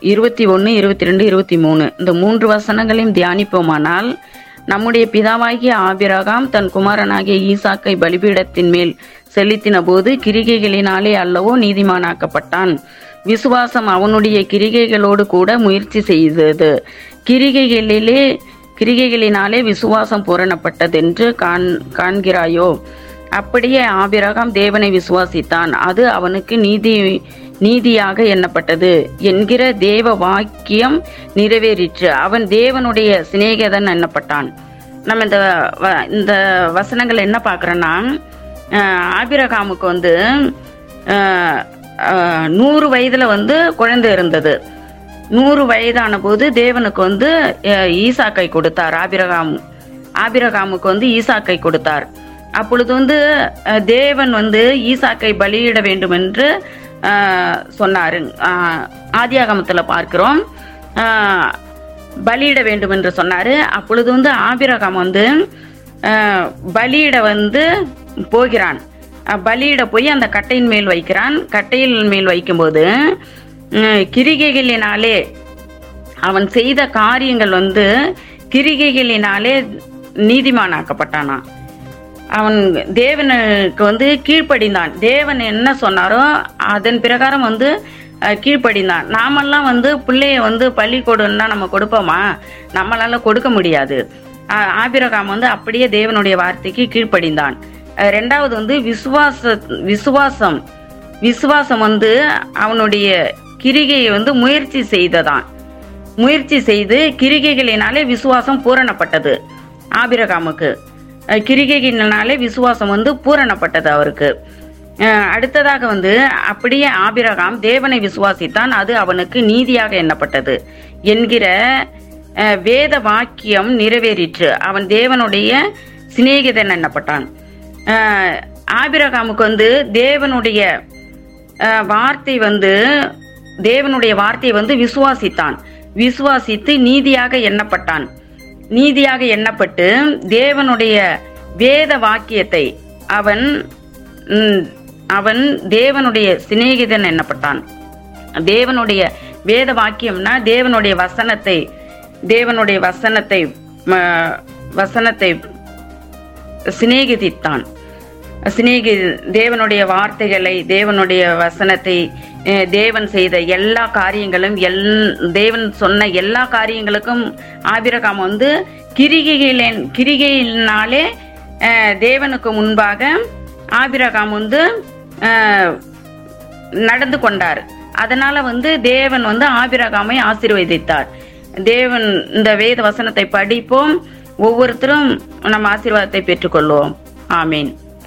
இருபத்தி ஒன்று இருபத்தி ரெண்டு இருபத்தி மூணு. இந்த மூன்று வசனங்களையும் தியானிப்போமானால் நம்முடைய பிதாவாகிய ஆபிரகாம் தன் குமாரனாகிய ஈசாக்கை பலிபீடத்தின் மேல் செலுத்தின போது கிரிகைகளினாலே அல்லவோ நீதிமானாக்கப்பட்டான். விசுவாசம் அவனுடைய கிரிகைகளோடு கூட முயற்சி செய்தது. கிரிகைகளிலே கிரிகைகளினாலே விசுவாசம் பூரணப்பட்டதென்று காண் காண்கிறாயோ? அப்படியே ஆபிரகாம் தேவனை விசுவாசித்தான். அது அவனுக்கு நீதி நீதியாக எண்ணப்பட்டது என்கிற தேவ வாக்கியம் நிறைவேறிற்று. அவன் தேவனுடைய சிநேகிதன் எண்ணப்பட்டான் நம்ம இந்த வ- இந்த வசனங்கள் என்ன பார்க்குறோன்னா ஆபிரகாமுக்கு வந்து நூறு வயதுல வந்து குழந்தை இருந்தது. நூறு வயதான போது தேவனுக்கு வந்து ஈசாக்கை கொடுத்தார். ஆபிரகாம் ஆபிரகாமுக்கு வந்து ஈசாக்கை கொடுத்தார். அப்பொழுது வந்து தேவன் வந்து ஈசாக்கை பலியிட வேண்டும் என்று சொன்னார். ஆதியாகமத்தில் பார்க்கிறோம். பலியிட வேண்டும் என்று சொன்னார். அப்பொழுது வந்து ஆபிரகாம் வந்து பலியிட வந்து போகிறான். பலியிட போய் அந்த கட்டையின் மேல் வைக்கிறான். கட்டையில் மேல் வைக்கும்போது கிரிகைகளினாலே அவன் செய்த காரியங்கள் வந்து கிரிகைகளினாலே நீதிமானாக்கப்பட்டானான் அவன் தேவனுக்கு வந்து கீழ்ப்படிந்தான். தேவன் என்ன சொன்னாரோ அதன் பிரகாரம் வந்து கீழ்ப்படிந்தான். நாமெல்லாம் வந்து பிள்ளைய வந்து பள்ளி கொடுன்னா நம்ம கொடுப்போமா? நம்மளால கொடுக்க முடியாது. ஆபிரகாம் வந்து அப்படியே தேவனுடைய வார்த்தைக்கு கீழ்ப்படிந்தான். ரெண்டாவது வந்து விசுவாச விசுவாசம். விசுவாசம் வந்து அவனுடைய கிரிகையை வந்து முயற்சி செய்ததான். முயற்சி செய்து கிரிகைகளினாலே விசுவாசம் பூரணப்பட்டது ஆபிரகாமுக்கு. அஹ் கிரிகைகளினாலே விசுவாசம் வந்து பூரணப்பட்டது அவருக்கு. அடுத்ததாக வந்து அப்படியே ஆபிரகாம் தேவனை விசுவாசித்தான் அது அவனுக்கு நீதியாக எண்ணப்பட்டது என்கிற வேத வாக்கியம் நிறைவேறிற்று. அவன் தேவனுடைய சிநேகிதன் எண்ணப்பட்டான். ஆபிரகாமுக்கு வந்து தேவனுடைய வார்த்தை வந்து தேவனுடைய வார்த்தையை வந்து விசுவாசித்தான். விசுவாசித்து நீதியாக எண்ணப்பட்டான். நீதியாக எண்ணப்பட்டு தேவனுடைய வேத வாக்கியத்தை அவன் அவன் தேவனுடைய சிநேகிதன் எண்ணப்பட்டான். தேவனுடைய வேத வாக்கியம்னா தேவனுடைய வசனத்தை தேவனுடைய வசனத்தை வசனத்தை சிநேகிதித்தான். சிநேகி தேவனுடைய வார்த்தைகளை தேவனுடைய வசனத்தை தேவன் செய்த எல்லா காரியங்களும் எல் தேவன் சொன்ன எல்லா காரியங்களுக்கும் ஆபிரகாம் வந்து கிரிகைகளின் கிரிகையினாலே தேவனுக்கு முன்பாக ஆபிரகாம் வந்து நடந்து கொண்டார். அதனால வந்து தேவன் வந்து ஆபிரகாமை ஆசீர்வதித்தார். தேவன் இந்த வேத வசனத்தை படிப்போம். ஒவ்வொருத்தரும் நம்ம ஆசீர்வாதத்தை பெற்றுக்கொள்வோம். ஆமீன்.